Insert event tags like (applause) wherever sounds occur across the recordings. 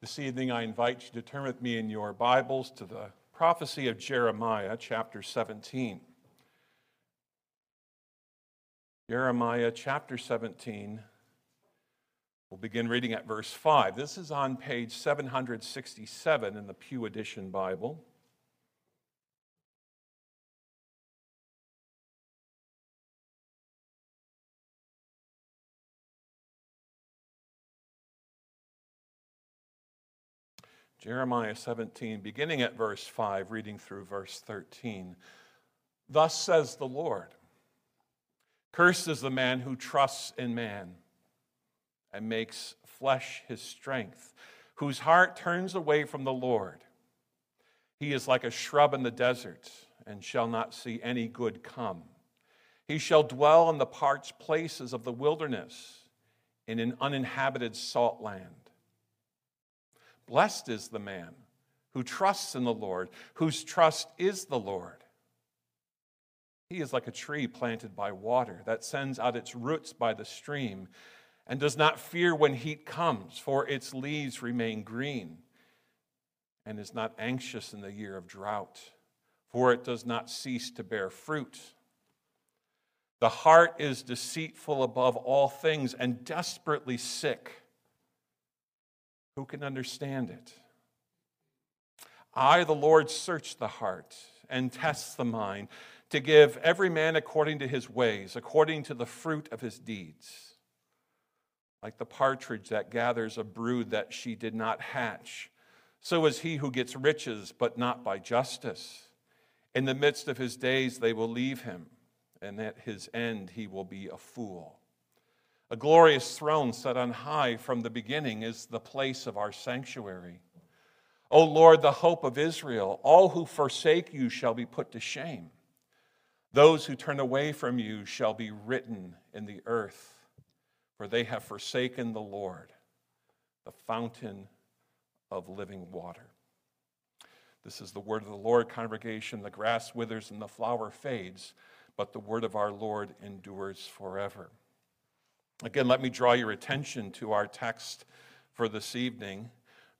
This evening, I invite you to turn with me in your Bibles to the prophecy of Jeremiah, chapter 17. Jeremiah, chapter 17. We'll begin reading at verse 5. This is on page 767 in the Pew Edition Bible. Jeremiah 17, beginning at verse 5, reading through verse 13. Thus says the Lord Cursed is the man who trusts in man and makes flesh his strength, whose heart turns away from the Lord. He is like a shrub in the desert and shall not see any good come. He shall dwell in the parched places of the wilderness in an uninhabited salt land. Blessed is the man who trusts in the Lord, whose trust is the Lord. He is like a tree planted by water that sends out its roots by the stream and does not fear when heat comes, for its leaves remain green, and is not anxious in the year of drought, for it does not cease to bear fruit. The heart is deceitful above all things and desperately sick. Who can understand it? I, the Lord, search the heart and test the mind to give every man according to his ways, according to the fruit of his deeds. Like the partridge that gathers a brood that she did not hatch, so is he who gets riches, but not by justice. In the midst of his days, they will leave him, and at his end, he will be a fool. A glorious throne set on high from the beginning is the place of our sanctuary. O Lord, the hope of Israel, all who forsake you shall be put to shame. Those who turn away from you shall be written in the earth, for they have forsaken the Lord, the fountain of living water. This is the word of the Lord, congregation. The grass withers and the flower fades, but the word of our Lord endures forever. Again, let me draw your attention to our text for this evening,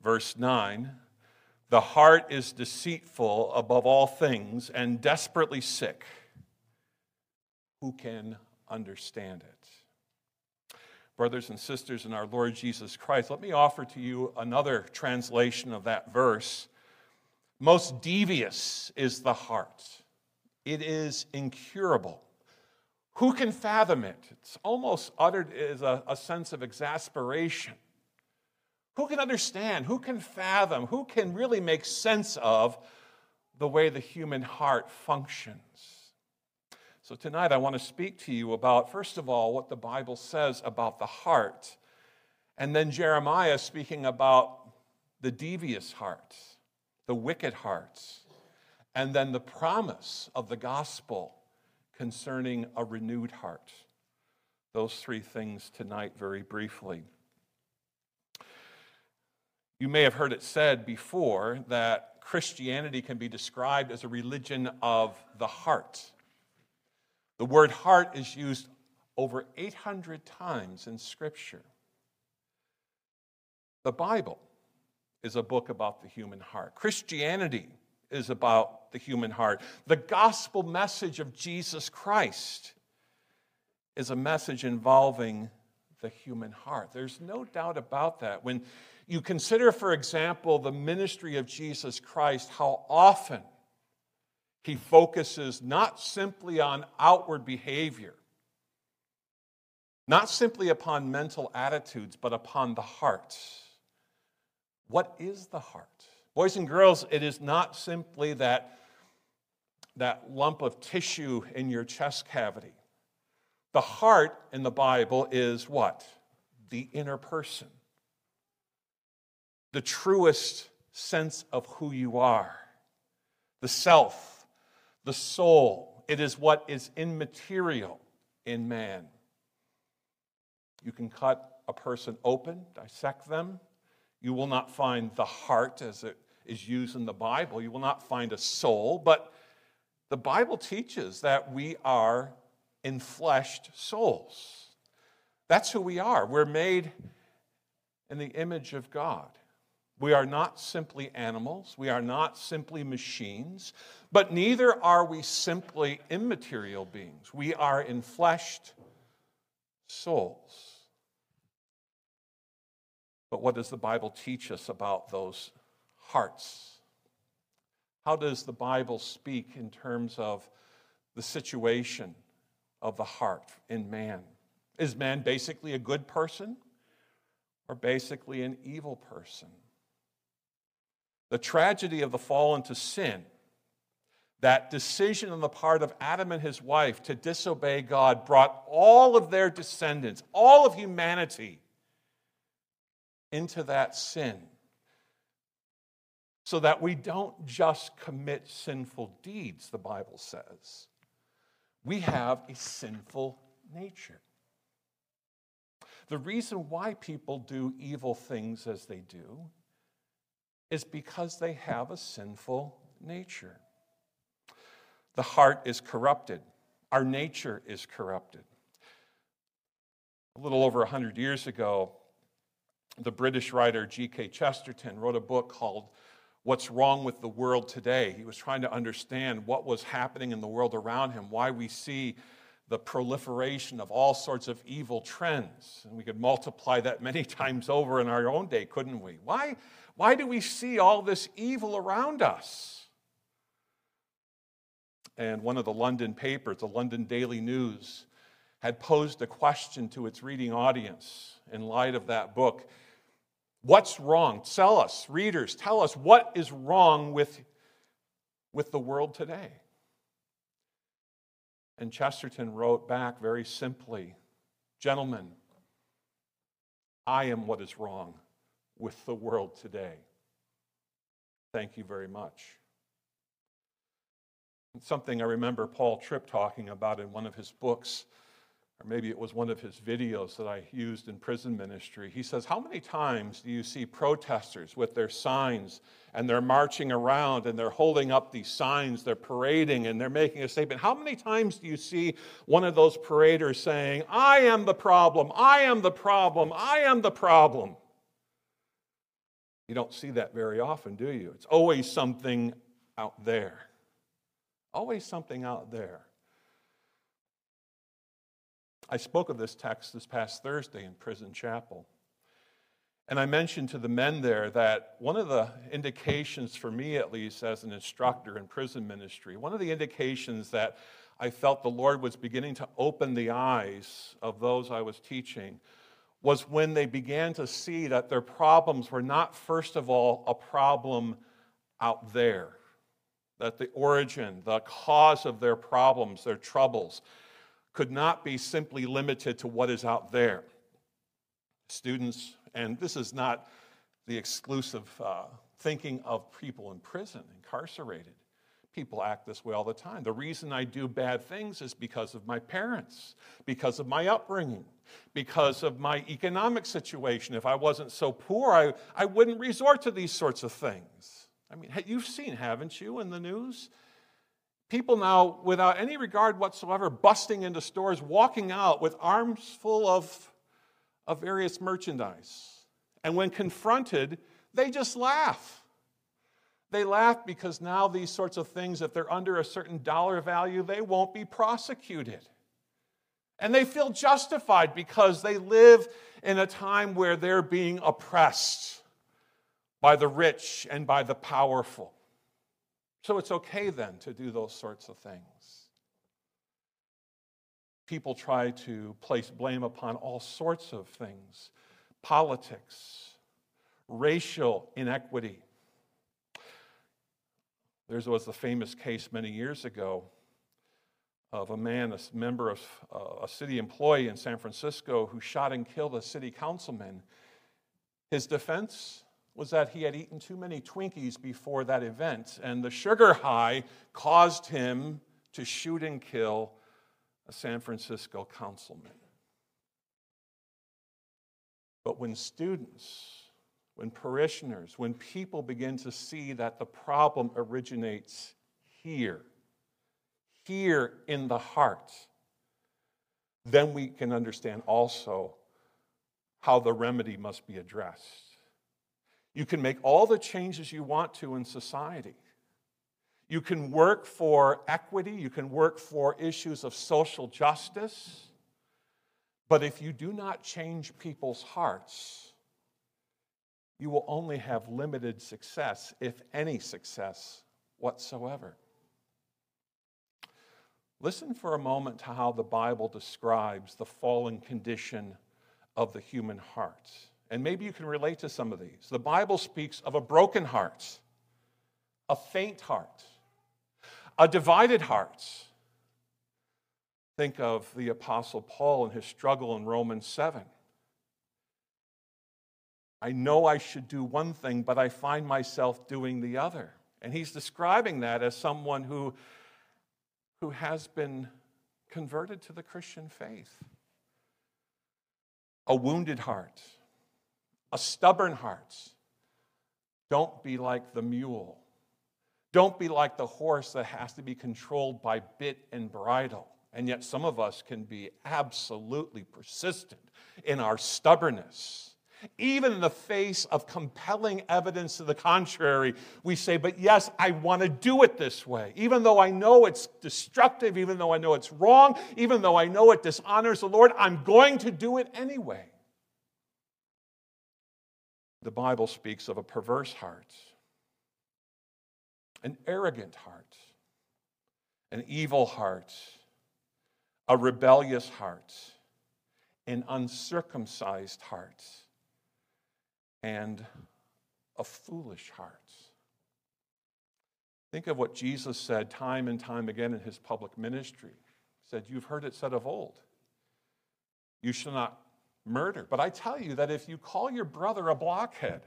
verse 9. The heart is deceitful above all things and desperately sick. Who can understand it? Brothers and sisters in our Lord Jesus Christ, let me offer to you another translation of that verse. Most devious is the heart, it is incurable. Who can fathom it? It's almost uttered as a, a sense of exasperation. Who can understand? Who can fathom? Who can really make sense of the way the human heart functions? So, tonight I want to speak to you about, first of all, what the Bible says about the heart, and then Jeremiah speaking about the devious hearts, the wicked hearts, and then the promise of the gospel concerning a renewed heart. Those three things tonight, very briefly. You may have heard it said before that Christianity can be described as a religion of the heart. The word heart is used over 800 times in Scripture. The Bible is a book about the human heart. Christianity is about the human heart. The gospel message of Jesus Christ is a message involving the human heart. There's no doubt about that. When you consider, for example, the ministry of Jesus Christ, how often he focuses not simply on outward behavior, not simply upon mental attitudes, but upon the heart. What is the heart? Boys and girls, it is not simply that, that lump of tissue in your chest cavity. The heart in the Bible is what? The inner person, the truest sense of who you are, the self, the soul. It is what is immaterial in man. You can cut a person open, dissect them. You will not find the heart as it is used in the Bible. You will not find a soul, but the Bible teaches that we are enfleshed souls. That's who we are. We're made in the image of God. We are not simply animals. We are not simply machines. But neither are we simply immaterial beings. We are enfleshed souls. But what does the Bible teach us about those hearts? How does the Bible speak in terms of the situation of the heart in man? Is man basically a good person or basically an evil person? The tragedy of the fall into sin, that decision on the part of Adam and his wife to disobey God, brought all of their descendants, all of humanity, into that sin. So that we don't just commit sinful deeds, the Bible says. We have a sinful nature. The reason why people do evil things as they do is because they have a sinful nature. The heart is corrupted, our nature is corrupted. A little over 100 years ago, the British writer G.K. Chesterton wrote a book called What's Wrong with the World Today. He was trying to understand what was happening in the world around him, why we see the proliferation of all sorts of evil trends. And we could multiply that many (laughs) times over in our own day, couldn't we? Why, why do we see all this evil around us? And one of the London papers, the London Daily News, had posed a question to its reading audience in light of that book. What's wrong? Tell us, readers, tell us what is wrong with, with the world today. And Chesterton wrote back very simply Gentlemen, I am what is wrong with the world today. Thank you very much. It's something I remember Paul Tripp talking about in one of his books, or maybe it was one of his videos that I used in prison ministry. He says, How many times do you see protesters with their signs and they're marching around and they're holding up these signs, they're parading and they're making a statement? How many times do you see one of those paraders saying, I am the problem, I am the problem, I am the problem? You don't see that very often, do you? It's always something out there. Always something out there. I spoke of this text this past Thursday in Prison Chapel. And I mentioned to the men there that one of the indications, for me at least, as an instructor in prison ministry, one of the indications that I felt the Lord was beginning to open the eyes of those I was teaching was when they began to see that their problems were not, first of all, a problem out there. That the origin, the cause of their problems, their troubles, could not be simply limited to what is out there. Students, and this is not the exclusive uh, thinking of people in prison, incarcerated. People act this way all the time. The reason I do bad things is because of my parents, because of my upbringing, because of my economic situation. If I wasn't so poor, I, I wouldn't resort to these sorts of things. I mean, you've seen, haven't you, in the news? People now, without any regard whatsoever, busting into stores, walking out with arms full of, of various merchandise. And when confronted, they just laugh. They laugh because now these sorts of things, if they're under a certain dollar value, they won't be prosecuted. And they feel justified because they live in a time where they're being oppressed by the rich and by the powerful. So it's okay then to do those sorts of things. People try to place blame upon all sorts of things politics, racial inequity there was a famous case many years ago of a man, a member of uh, a city employee in San Francisco, who shot and killed a city councilman. His defense was that he had eaten too many Twinkies before that event, and the sugar high caused him to shoot and kill a San Francisco councilman. But when students when parishioners, when people begin to see that the problem originates here, here in the heart, then we can understand also how the remedy must be addressed. You can make all the changes you want to in society. You can work for equity, you can work for issues of social justice. But if you do not change people's hearts, you will only have limited success, if any success whatsoever. Listen for a moment to how the Bible describes the fallen condition of the human heart. And maybe you can relate to some of these. The Bible speaks of a broken heart, a faint heart, a divided heart. Think of the Apostle Paul and his struggle in Romans 7. I know I should do one thing, but I find myself doing the other. And he's describing that as someone who, who has been converted to the Christian faith. A wounded heart, a stubborn heart. Don't be like the mule. Don't be like the horse that has to be controlled by bit and bridle. And yet, some of us can be absolutely persistent in our stubbornness. Even in the face of compelling evidence to the contrary, we say, But yes, I want to do it this way. Even though I know it's destructive, even though I know it's wrong, even though I know it dishonors the Lord, I'm going to do it anyway. The Bible speaks of a perverse heart, an arrogant heart, an evil heart, a rebellious heart, an uncircumcised heart and a foolish heart. Think of what Jesus said time and time again in his public ministry. He said, You've heard it said of old, you shall not murder. But I tell you that if you call your brother a blockhead,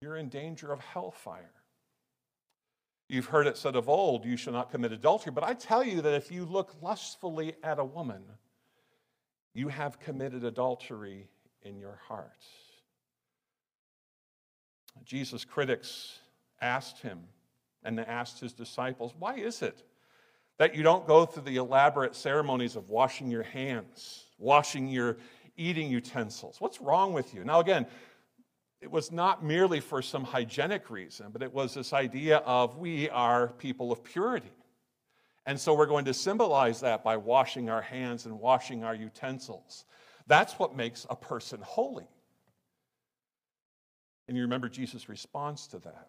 you're in danger of hellfire. You've heard it said of old, you shall not commit adultery. But I tell you that if you look lustfully at a woman, you have committed adultery in your hearts. Jesus' critics asked him and they asked his disciples, Why is it that you don't go through the elaborate ceremonies of washing your hands, washing your eating utensils? What's wrong with you? Now, again, it was not merely for some hygienic reason, but it was this idea of we are people of purity. And so we're going to symbolize that by washing our hands and washing our utensils. That's what makes a person holy. And you remember Jesus' response to that.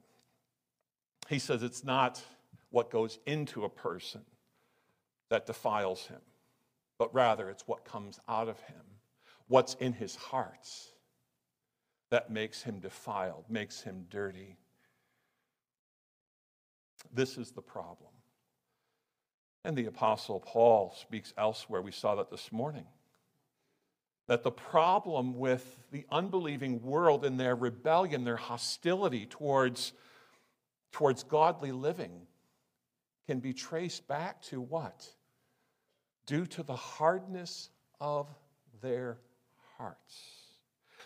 He says it's not what goes into a person that defiles him, but rather it's what comes out of him, what's in his heart that makes him defiled, makes him dirty. This is the problem. And the Apostle Paul speaks elsewhere. We saw that this morning that the problem with the unbelieving world and their rebellion, their hostility towards, towards godly living, can be traced back to what? Due to the hardness of their hearts.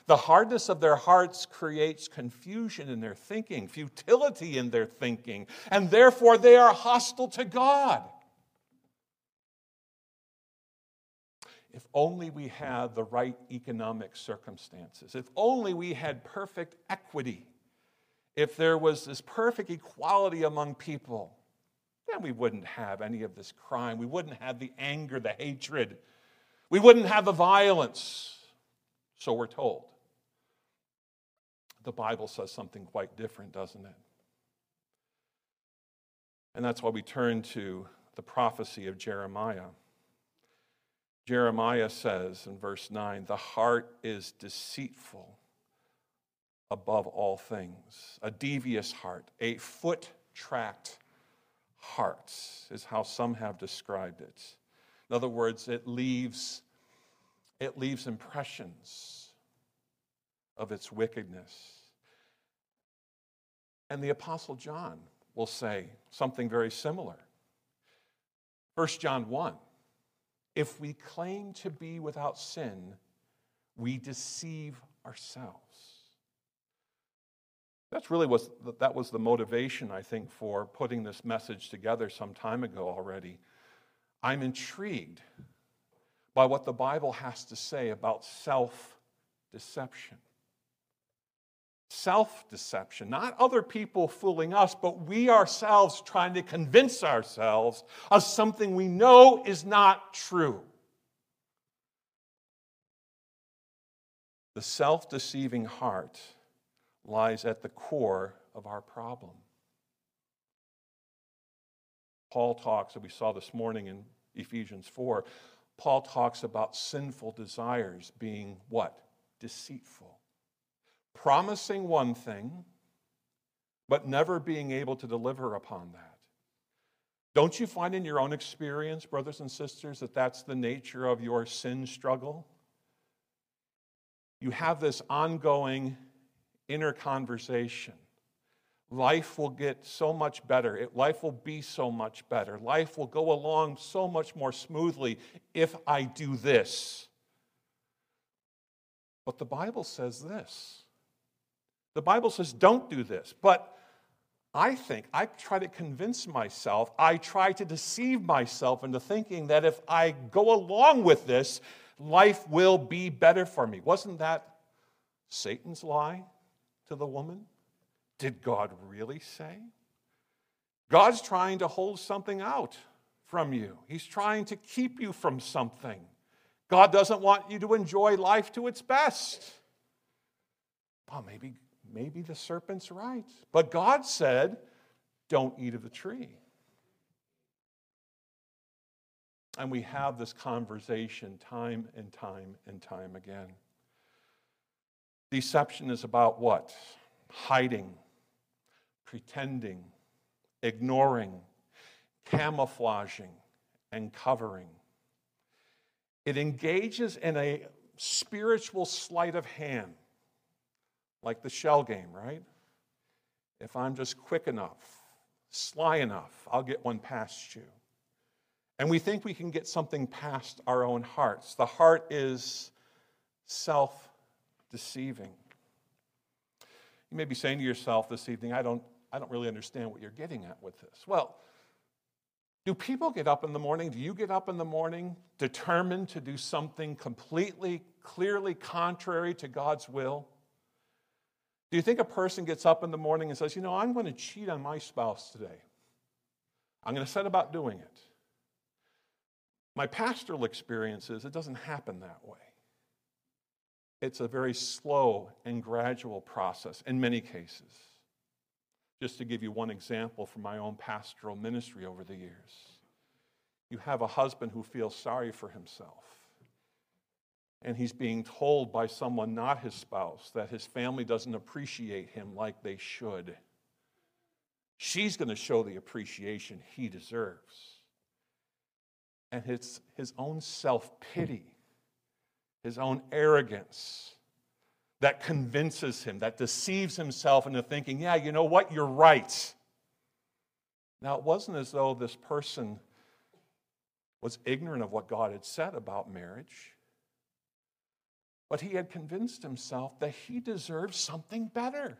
The hardness of their hearts creates confusion in their thinking, futility in their thinking, and therefore they are hostile to God. If only we had the right economic circumstances, if only we had perfect equity, if there was this perfect equality among people, then we wouldn't have any of this crime. We wouldn't have the anger, the hatred. We wouldn't have the violence. So we're told. The Bible says something quite different, doesn't it? And that's why we turn to the prophecy of Jeremiah. Jeremiah says in verse 9, the heart is deceitful above all things, a devious heart, a foot tracked heart, is how some have described it. In other words, it leaves, it leaves impressions of its wickedness. And the Apostle John will say something very similar. 1 John 1 if we claim to be without sin, we deceive ourselves. That's really was that was the motivation I think for putting this message together some time ago already. I'm intrigued by what the Bible has to say about self-deception. self deception, not other people fooling us, but we ourselves trying to convince ourselves of something we know is not true. The self deceiving heart lies at the core of our problem. Paul talks, that we saw this morning in Ephesians 4, Paul talks about sinful desires being what? Deceitful promising one thing, but never being able to deliver upon that. Don't you find in your own experience, brothers and sisters, that that's the nature of your sin struggle? You have this ongoing inner conversation. Life will get so much better. life will be so much better. Life will go along so much more smoothly if I do this. But the Bible says this the Bible says, don't do this. But I think, I try to convince myself, I try to deceive myself into thinking that if I go along with this, life will be better for me. Wasn't that Satan's lie to the woman? Did God really say? God's trying to hold something out from you, He's trying to keep you from something. God doesn't want you to enjoy life to its best. Well, maybe maybe the serpent's right. But God said, don't eat of the tree. And we have this conversation time and time and time again. Deception is about what? Hiding, pretending, ignoring, camouflaging, and covering. It engages in a spiritual sleight of hand like the shell game, right? If I'm just quick enough, sly enough, I'll get one past you. And we think we can get something past our own hearts. The heart is self deceiving. You may be saying to yourself this evening, I don't, I don't really understand what you're getting at with this. Well, do people get up in the morning? Do you get up in the morning determined to do something completely, clearly contrary to God's will? Do you think a person gets up in the morning and says, You know, I'm going to cheat on my spouse today? I'm going to set about doing it. My pastoral experience is it doesn't happen that way. It's a very slow and gradual process in many cases. Just to give you one example from my own pastoral ministry over the years, you have a husband who feels sorry for himself and he's being told by someone not his spouse that his family doesn't appreciate him like they should. She's going to show the appreciation he deserves. And it's his own self pity, his own arrogance that convinces him, that deceives himself into thinking, yeah, you know what, you're right. Now, it wasn't as though this person was ignorant of what God had said about marriage. But he had convinced himself that he deserved something better.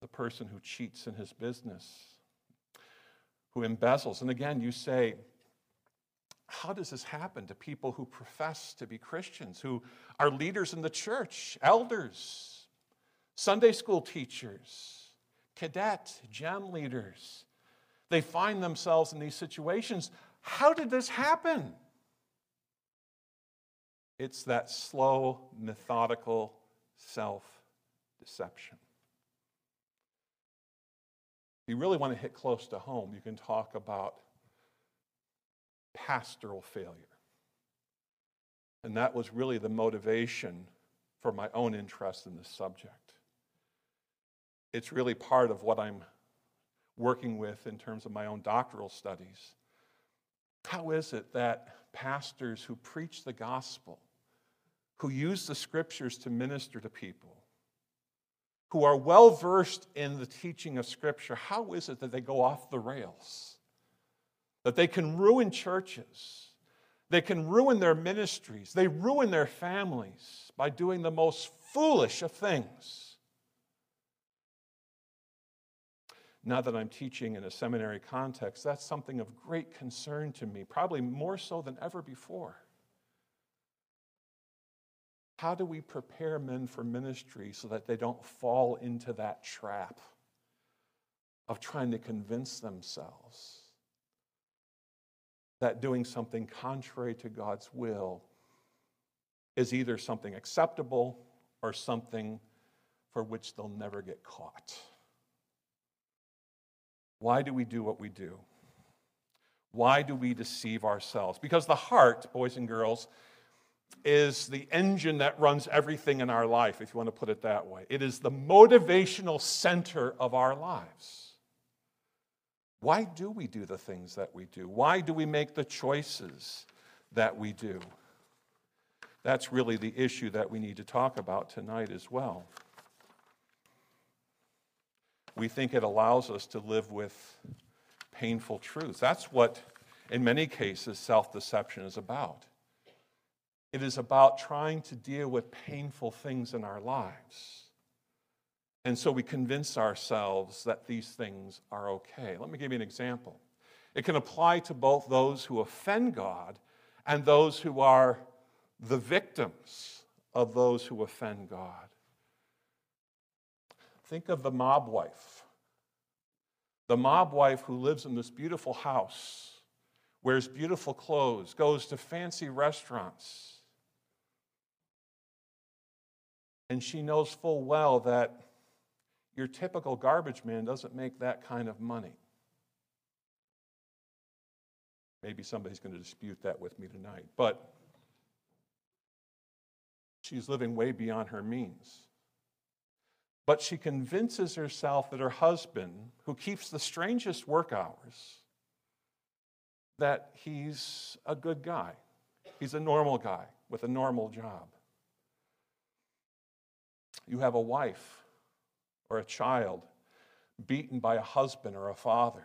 The person who cheats in his business, who embezzles. And again, you say, how does this happen to people who profess to be Christians, who are leaders in the church, elders, Sunday school teachers, cadet, gem leaders? They find themselves in these situations. How did this happen? It's that slow, methodical self deception. If you really want to hit close to home, you can talk about pastoral failure. And that was really the motivation for my own interest in this subject. It's really part of what I'm working with in terms of my own doctoral studies. How is it that pastors who preach the gospel, who use the scriptures to minister to people, who are well versed in the teaching of scripture, how is it that they go off the rails? That they can ruin churches, they can ruin their ministries, they ruin their families by doing the most foolish of things. now that I'm teaching in a seminary context, that's something of great concern to me, probably more so than ever before. how do we prepare men for ministry so that they don't fall into that trap of trying to convince themselves that doing something contrary to God's will is either something acceptable or something for which they'll never get caught? Why do we do what we do? Why do we deceive ourselves? Because the heart, boys and girls, is the engine that runs everything in our life, if you want to put it that way. It is the motivational center of our lives. Why do we do the things that we do? Why do we make the choices that we do? That's really the issue that we need to talk about tonight as well. We think it allows us to live with painful truths. That's what, in many cases, self deception is about. It is about trying to deal with painful things in our lives. And so we convince ourselves that these things are okay. Let me give you an example. It can apply to both those who offend God and those who are the victims of those who offend God. Think of the mob wife. The mob wife who lives in this beautiful house, wears beautiful clothes, goes to fancy restaurants And she knows full well that your typical garbage man doesn't make that kind of money. Maybe somebody's going to dispute that with me tonight, but she's living way beyond her means. But she convinces herself that her husband, who keeps the strangest work hours, that he's a good guy. He's a normal guy with a normal job you have a wife or a child beaten by a husband or a father.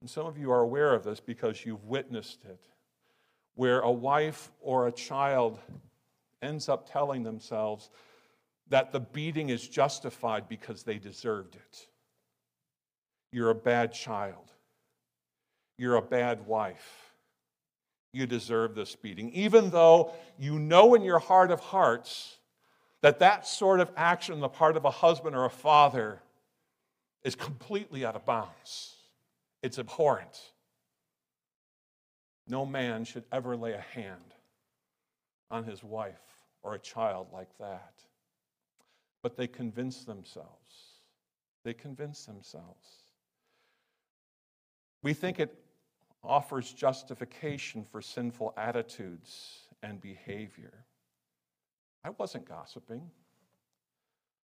And some of you are aware of this because you've witnessed it, where a wife or a child ends up telling themselves that the beating is justified because they deserved it. You're a bad child. You're a bad wife. You deserve this beating. Even though you know in your heart of hearts that that sort of action on the part of a husband or a father is completely out of bounds. It's abhorrent. No man should ever lay a hand on his wife or a child like that. But they convince themselves. They convince themselves. We think it offers justification for sinful attitudes and behavior. I wasn't gossiping.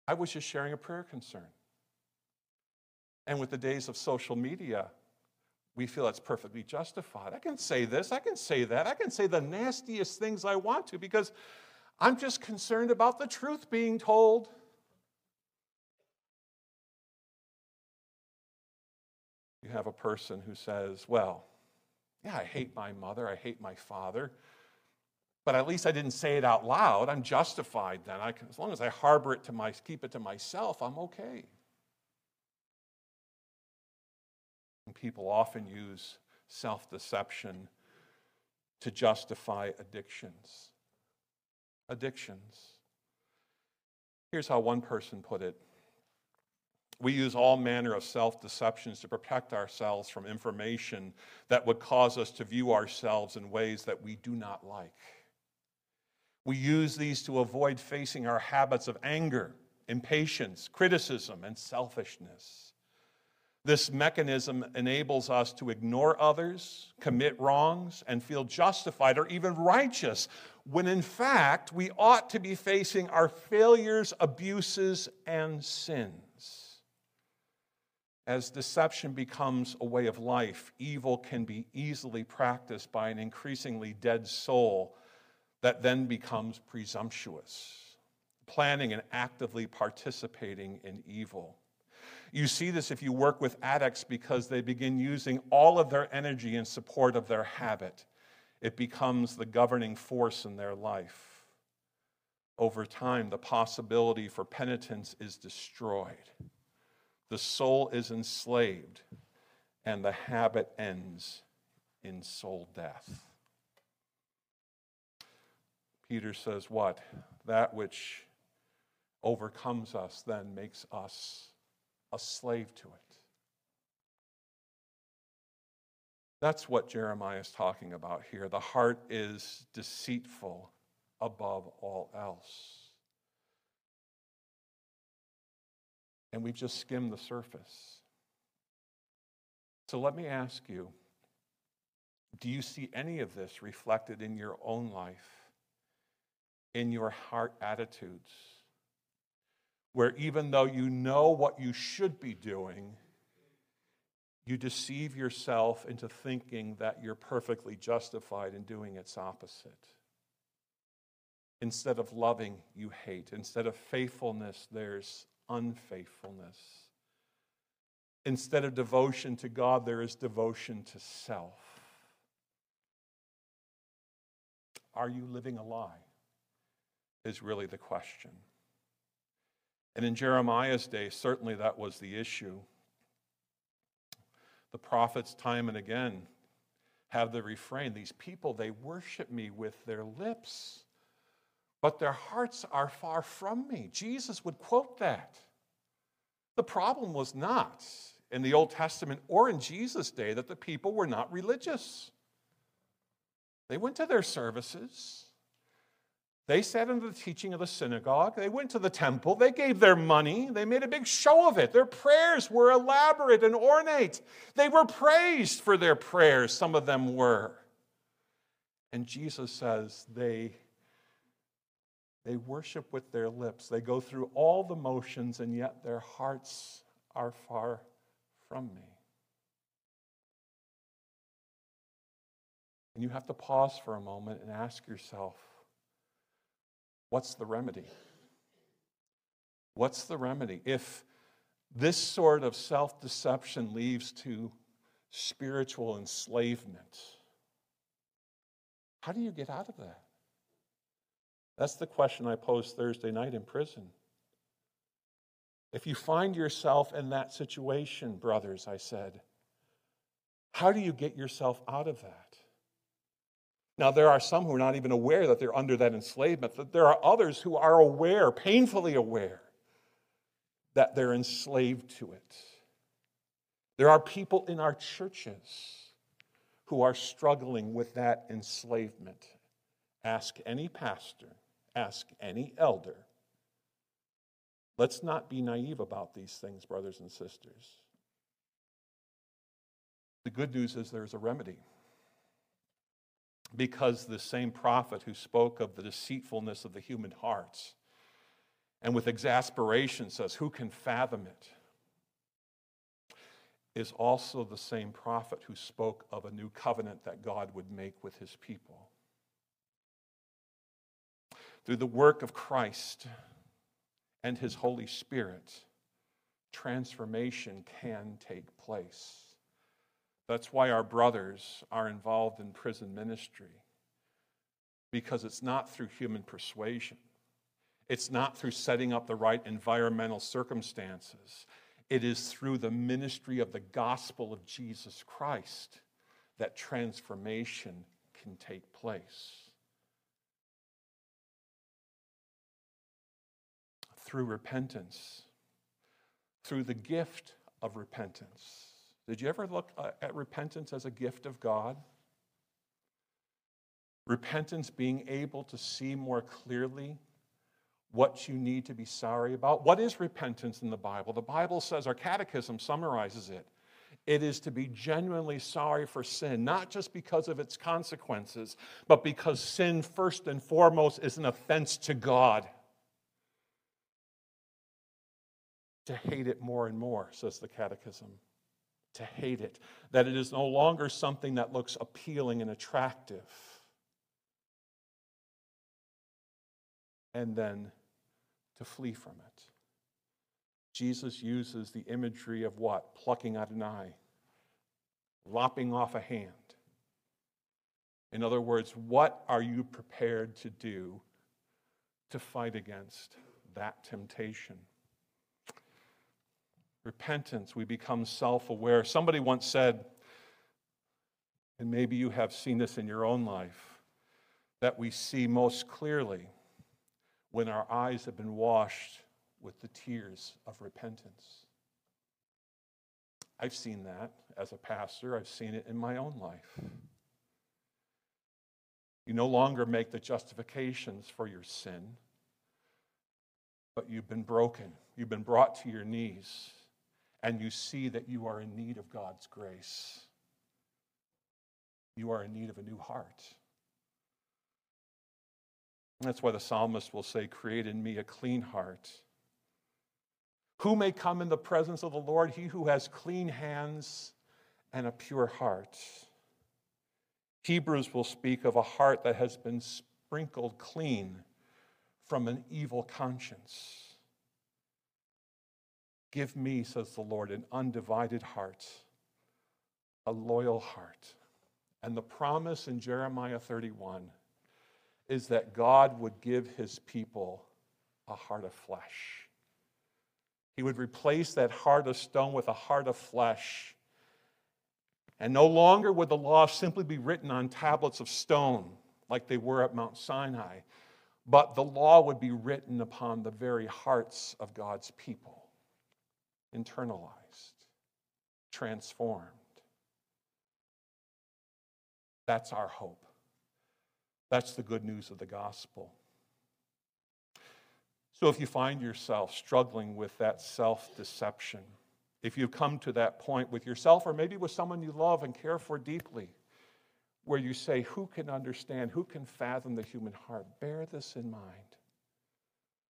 I was just sharing a prayer concern. And with the days of social media, we feel that's perfectly justified. I can say this, I can say that, I can say the nastiest things I want to because I'm just concerned about the truth being told. You have a person who says, Well, yeah, I hate my mother, I hate my father, but at least I didn't say it out loud. I'm justified then. I, as long as I harbor it to my, keep it to myself, I'm okay. And people often use self deception to justify addictions. Addictions. Here's how one person put it we use all manner of self deceptions to protect ourselves from information that would cause us to view ourselves in ways that we do not like. We use these to avoid facing our habits of anger, impatience, criticism, and selfishness. This mechanism enables us to ignore others, commit wrongs, and feel justified or even righteous, when in fact we ought to be facing our failures, abuses, and sins. As deception becomes a way of life, evil can be easily practiced by an increasingly dead soul that then becomes presumptuous, planning and actively participating in evil. You see this if you work with addicts because they begin using all of their energy in support of their habit. It becomes the governing force in their life. Over time, the possibility for penitence is destroyed. The soul is enslaved, and the habit ends in soul death. Peter says, What? That which overcomes us then makes us a slave to it. That's what Jeremiah is talking about here. The heart is deceitful above all else. And we've just skimmed the surface. So let me ask you do you see any of this reflected in your own life, in your heart attitudes? Where even though you know what you should be doing, you deceive yourself into thinking that you're perfectly justified in doing its opposite. Instead of loving, you hate. Instead of faithfulness, there's unfaithfulness. Instead of devotion to God, there is devotion to self. Are you living a lie? Is really the question. And in Jeremiah's day, certainly that was the issue. The prophets, time and again, have the refrain these people, they worship me with their lips, but their hearts are far from me. Jesus would quote that. The problem was not in the Old Testament or in Jesus' day that the people were not religious. They went to their services. They sat under the teaching of the synagogue. They went to the temple. They gave their money. They made a big show of it. Their prayers were elaborate and ornate. They were praised for their prayers, some of them were. And Jesus says they, they worship with their lips. They go through all the motions, and yet their hearts are far from me. And you have to pause for a moment and ask yourself What's the remedy? What's the remedy? If this sort of self deception leads to spiritual enslavement, how do you get out of that? That's the question I posed Thursday night in prison. If you find yourself in that situation, brothers, I said, how do you get yourself out of that? Now, there are some who are not even aware that they're under that enslavement. But there are others who are aware, painfully aware, that they're enslaved to it. There are people in our churches who are struggling with that enslavement. Ask any pastor, ask any elder. Let's not be naive about these things, brothers and sisters. The good news is there's a remedy because the same prophet who spoke of the deceitfulness of the human hearts and with exasperation says, Who can fathom it? is also the same prophet who spoke of a new covenant that God would make with his people. Through the work of Christ and his Holy Spirit, transformation can take place. That's why our brothers are involved in prison ministry, because it's not through human persuasion. It's not through setting up the right environmental circumstances. It is through the ministry of the gospel of Jesus Christ that transformation can take place. Through repentance, through the gift of repentance did you ever look uh, at repentance as a gift of God? Repentance being able to see more clearly what you need to be sorry about. What is repentance in the Bible? The Bible says, our catechism summarizes it. It is to be genuinely sorry for sin, not just because of its consequences, but because sin, first and foremost, is an offense to God. To hate it more and more, says the catechism to hate it, that it is no longer something that looks appealing and attractive. And then to flee from it. Jesus uses the imagery of what? Plucking out an eye, lopping off a hand. In other words, what are you prepared to do to fight against that temptation? Repentance, we become self aware. Somebody once said, and maybe you have seen this in your own life, that we see most clearly when our eyes have been washed with the tears of repentance. I've seen that as a pastor, I've seen it in my own life. You no longer make the justifications for your sin, but you've been broken. You've been brought to your knees, and you see that you are in need of God's grace. You are in need of a new heart. That's why the psalmist will say, Create in me a clean heart. Who may come in the presence of the Lord? He who has clean hands and a pure heart. Hebrews will speak of a heart that has been sprinkled clean from an evil conscience. Give me, says the Lord, an undivided heart, a loyal heart. And the promise in Jeremiah 31 is that God would give his people a heart of flesh. He would replace that heart of stone with a heart of flesh. And no longer would the law simply be written on tablets of stone like they were at Mount Sinai, but the law would be written upon the very hearts of God's people, internalized, transformed. That's our hope. That's the good news of the gospel. So if you find yourself struggling with that self deception, if you've come to that point with yourself or maybe with someone you love and care for deeply, where you say, Who can understand? Who can fathom the human heart? Bear this in mind.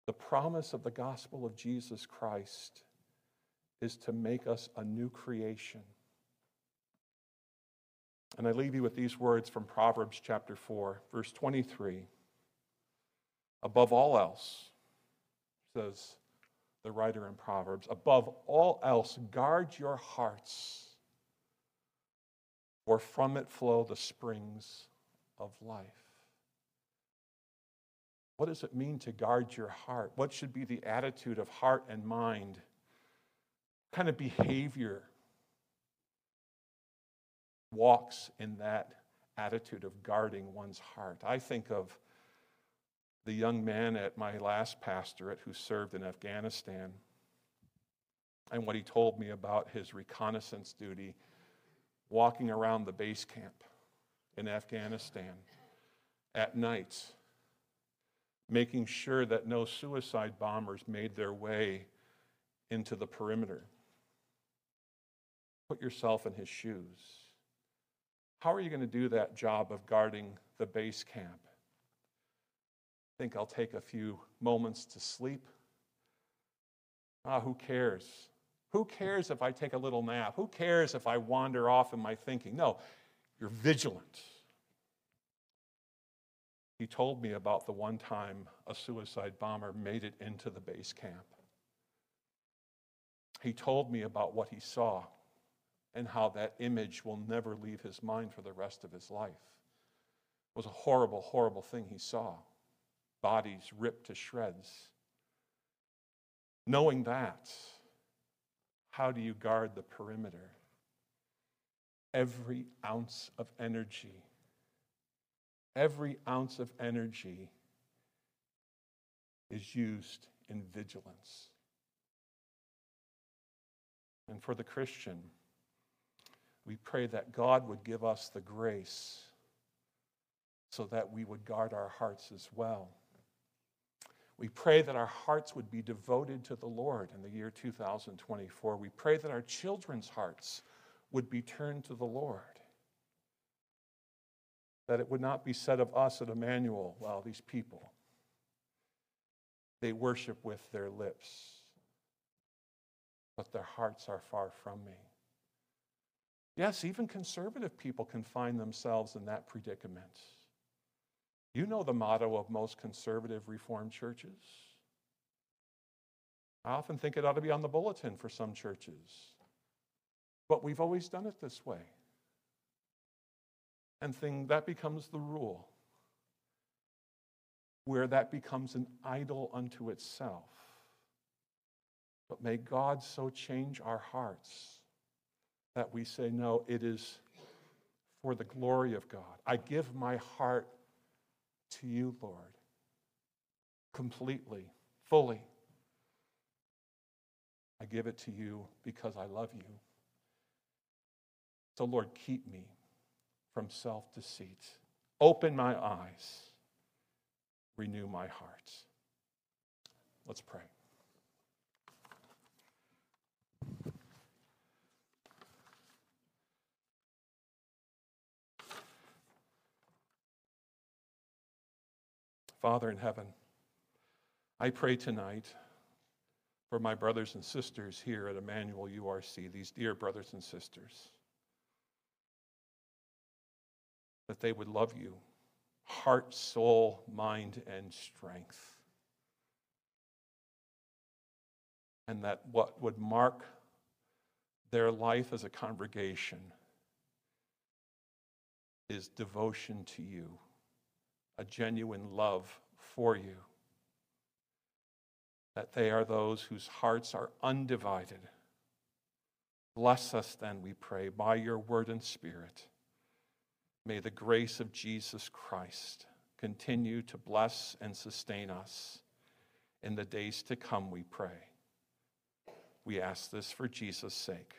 The promise of the gospel of Jesus Christ is to make us a new creation. And I leave you with these words from Proverbs chapter 4, verse 23. Above all else, says the writer in Proverbs, above all else, guard your hearts, for from it flow the springs of life. What does it mean to guard your heart? What should be the attitude of heart and mind? Kind of behavior walks in that attitude of guarding one's heart. I think of the young man at my last pastorate who served in Afghanistan and what he told me about his reconnaissance duty walking around the base camp in Afghanistan at night, making sure that no suicide bombers made their way into the perimeter. Put yourself in his shoes. How are you going to do that job of guarding the base camp? I think I'll take a few moments to sleep. Ah, who cares? Who cares if I take a little nap? Who cares if I wander off in my thinking? No, you're vigilant. He told me about the one time a suicide bomber made it into the base camp. He told me about what he saw and how that image will never leave his mind for the rest of his life. It was a horrible, horrible thing he saw bodies ripped to shreds. Knowing that, how do you guard the perimeter? Every ounce of energy, every ounce of energy is used in vigilance. And for the Christian, we pray that God would give us the grace so that we would guard our hearts as well. We pray that our hearts would be devoted to the Lord in the year 2024. We pray that our children's hearts would be turned to the Lord. That it would not be said of us at Emmanuel, well, these people, they worship with their lips, but their hearts are far from me. Yes, even conservative people can find themselves in that predicament. You know the motto of most conservative Reformed churches. I often think it ought to be on the bulletin for some churches. But we've always done it this way. And thing that becomes the rule, where that becomes an idol unto itself. But may God so change our hearts that we say, no, it is for the glory of God. I give my heart to you, Lord, completely, fully. I give it to you because I love you. So, Lord, keep me from self deceit. Open my eyes, renew my heart. Let's pray. Father in heaven, I pray tonight for my brothers and sisters here at Emmanuel URC, these dear brothers and sisters, that they would love you, heart, soul, mind, and strength. And that what would mark their life as a congregation is devotion to you, a genuine love for you that they are those whose hearts are undivided. Bless us then, we pray, by your word and spirit. May the grace of Jesus Christ continue to bless and sustain us in the days to come, we pray. We ask this for Jesus' sake.